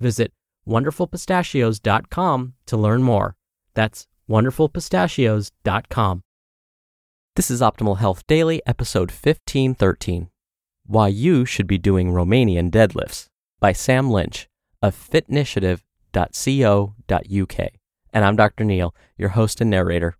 Visit wonderfulpistachios.com to learn more. That's wonderfulpistachios.com. This is Optimal Health Daily, episode 1513 Why You Should Be Doing Romanian Deadlifts by Sam Lynch of fitnitiative.co.uk. And I'm Dr. Neal, your host and narrator.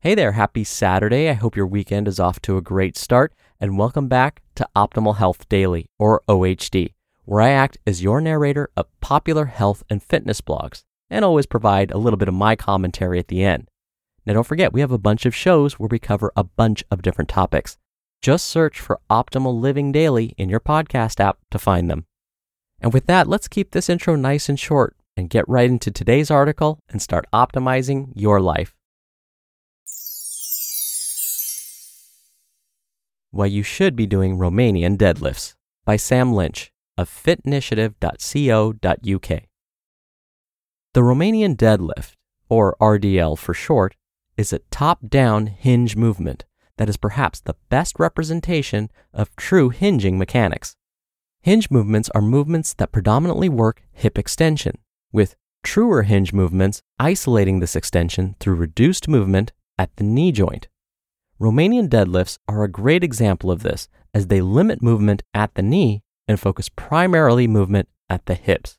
Hey there, happy Saturday. I hope your weekend is off to a great start, and welcome back to Optimal Health Daily, or OHD, where I act as your narrator of popular health and fitness blogs, and always provide a little bit of my commentary at the end. Now, don't forget, we have a bunch of shows where we cover a bunch of different topics. Just search for Optimal Living Daily in your podcast app to find them. And with that, let's keep this intro nice and short and get right into today's article and start optimizing your life. Why You Should Be Doing Romanian Deadlifts by Sam Lynch of fitnitiative.co.uk. The Romanian deadlift, or RDL for short, is a top down hinge movement that is perhaps the best representation of true hinging mechanics. Hinge movements are movements that predominantly work hip extension, with truer hinge movements isolating this extension through reduced movement at the knee joint. Romanian deadlifts are a great example of this as they limit movement at the knee and focus primarily movement at the hips.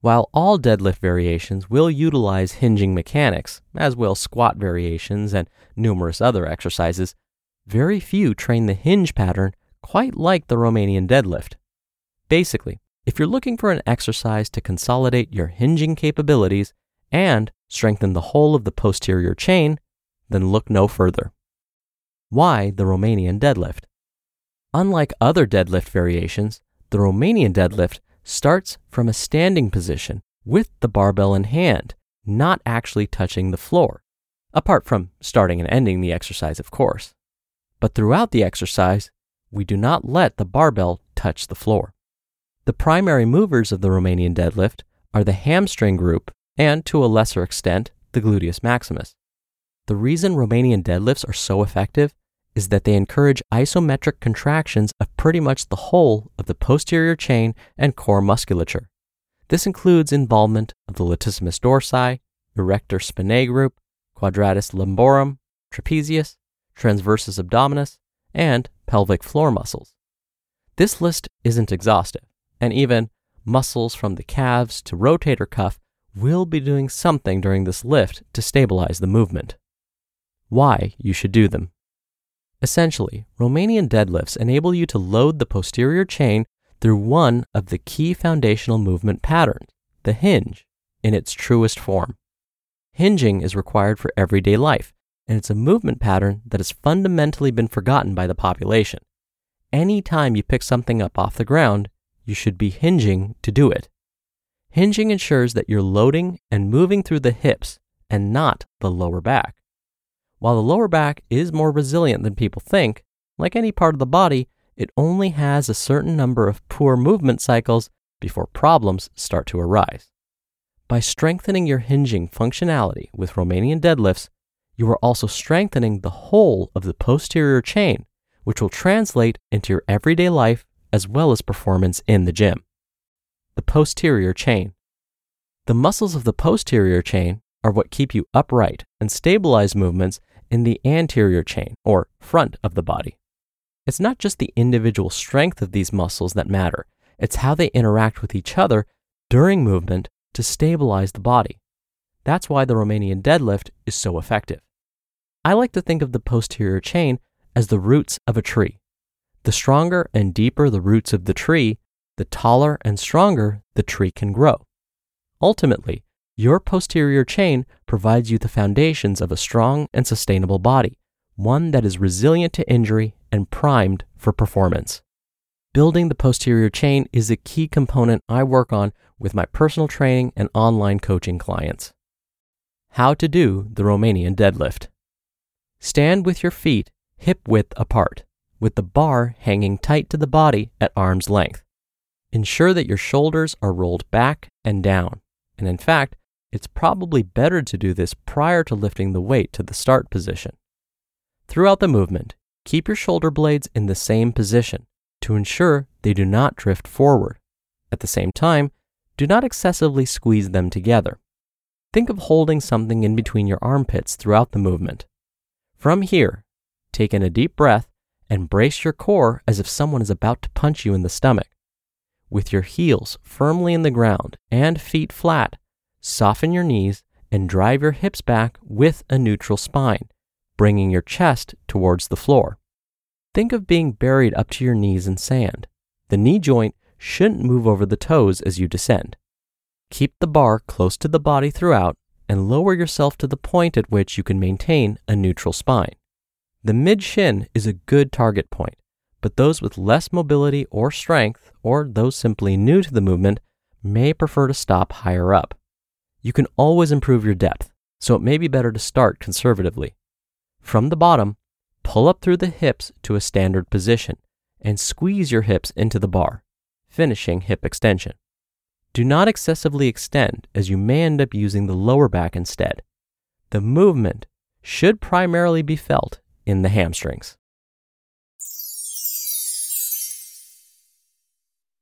While all deadlift variations will utilize hinging mechanics, as will squat variations and numerous other exercises, very few train the hinge pattern quite like the Romanian deadlift. Basically, if you're looking for an exercise to consolidate your hinging capabilities and strengthen the whole of the posterior chain, then look no further. Why the Romanian deadlift? Unlike other deadlift variations, the Romanian deadlift starts from a standing position with the barbell in hand, not actually touching the floor, apart from starting and ending the exercise, of course. But throughout the exercise, we do not let the barbell touch the floor. The primary movers of the Romanian deadlift are the hamstring group and, to a lesser extent, the gluteus maximus. The reason Romanian deadlifts are so effective is that they encourage isometric contractions of pretty much the whole of the posterior chain and core musculature. This includes involvement of the latissimus dorsi, erector spinae group, quadratus lumborum, trapezius, transversus abdominis, and pelvic floor muscles. This list isn't exhaustive, and even muscles from the calves to rotator cuff will be doing something during this lift to stabilize the movement. Why you should do them. Essentially, Romanian deadlifts enable you to load the posterior chain through one of the key foundational movement patterns, the hinge, in its truest form. Hinging is required for everyday life, and it's a movement pattern that has fundamentally been forgotten by the population. Any time you pick something up off the ground, you should be hinging to do it. Hinging ensures that you're loading and moving through the hips and not the lower back. While the lower back is more resilient than people think, like any part of the body, it only has a certain number of poor movement cycles before problems start to arise. By strengthening your hinging functionality with Romanian deadlifts, you are also strengthening the whole of the posterior chain, which will translate into your everyday life as well as performance in the gym. The posterior chain. The muscles of the posterior chain are what keep you upright and stabilize movements in the anterior chain or front of the body. It's not just the individual strength of these muscles that matter, it's how they interact with each other during movement to stabilize the body. That's why the Romanian deadlift is so effective. I like to think of the posterior chain as the roots of a tree. The stronger and deeper the roots of the tree, the taller and stronger the tree can grow. Ultimately, your posterior chain provides you the foundations of a strong and sustainable body, one that is resilient to injury and primed for performance. Building the posterior chain is a key component I work on with my personal training and online coaching clients. How to do the Romanian deadlift. Stand with your feet hip width apart, with the bar hanging tight to the body at arm's length. Ensure that your shoulders are rolled back and down, and in fact, it's probably better to do this prior to lifting the weight to the start position. Throughout the movement, keep your shoulder blades in the same position to ensure they do not drift forward. At the same time, do not excessively squeeze them together. Think of holding something in between your armpits throughout the movement. From here, take in a deep breath and brace your core as if someone is about to punch you in the stomach. With your heels firmly in the ground and feet flat, soften your knees and drive your hips back with a neutral spine, bringing your chest towards the floor. Think of being buried up to your knees in sand. The knee joint shouldn't move over the toes as you descend. Keep the bar close to the body throughout and lower yourself to the point at which you can maintain a neutral spine. The mid shin is a good target point, but those with less mobility or strength, or those simply new to the movement, may prefer to stop higher up. You can always improve your depth, so it may be better to start conservatively. From the bottom, pull up through the hips to a standard position and squeeze your hips into the bar, finishing hip extension. Do not excessively extend as you may end up using the lower back instead. The movement should primarily be felt in the hamstrings.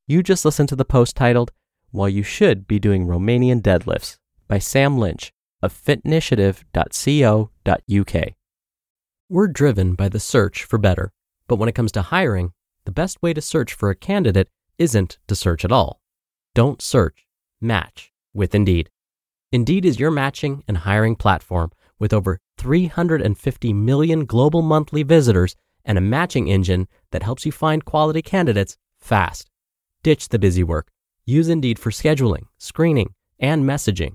You just listened to the post titled, Why You Should Be Doing Romanian Deadlifts by Sam Lynch of fitinitiative.co.uk. We're driven by the search for better, but when it comes to hiring, the best way to search for a candidate isn't to search at all. Don't search, match with Indeed. Indeed is your matching and hiring platform with over 350 million global monthly visitors and a matching engine that helps you find quality candidates fast. Ditch the busy work. Use Indeed for scheduling, screening, and messaging.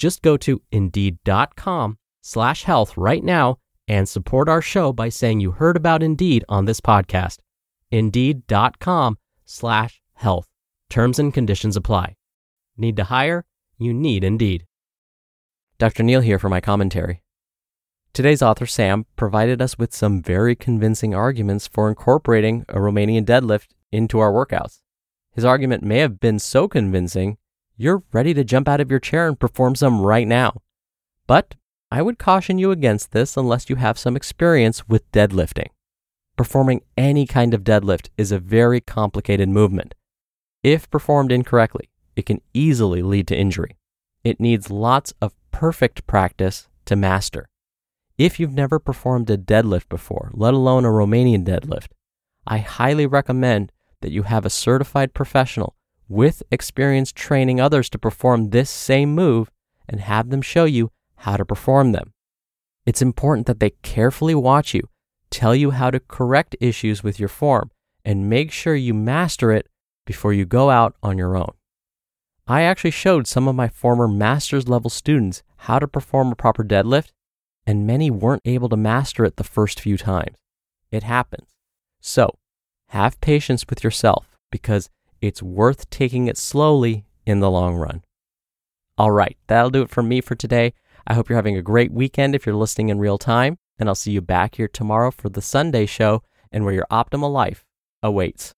Just go to indeed.com slash health right now and support our show by saying you heard about Indeed on this podcast. Indeed.com slash health. Terms and conditions apply. Need to hire? You need Indeed. Dr. Neal here for my commentary. Today's author, Sam, provided us with some very convincing arguments for incorporating a Romanian deadlift into our workouts. His argument may have been so convincing you're ready to jump out of your chair and perform some right now. But I would caution you against this unless you have some experience with deadlifting. Performing any kind of deadlift is a very complicated movement. If performed incorrectly, it can easily lead to injury. It needs lots of perfect practice to master. If you've never performed a deadlift before, let alone a Romanian deadlift, I highly recommend that you have a certified professional with experience training others to perform this same move and have them show you how to perform them. It's important that they carefully watch you, tell you how to correct issues with your form, and make sure you master it before you go out on your own. I actually showed some of my former master's level students how to perform a proper deadlift, and many weren't able to master it the first few times. It happens. So, have patience with yourself because it's worth taking it slowly in the long run. All right, that'll do it for me for today. I hope you're having a great weekend if you're listening in real time, and I'll see you back here tomorrow for the Sunday show and where your optimal life awaits.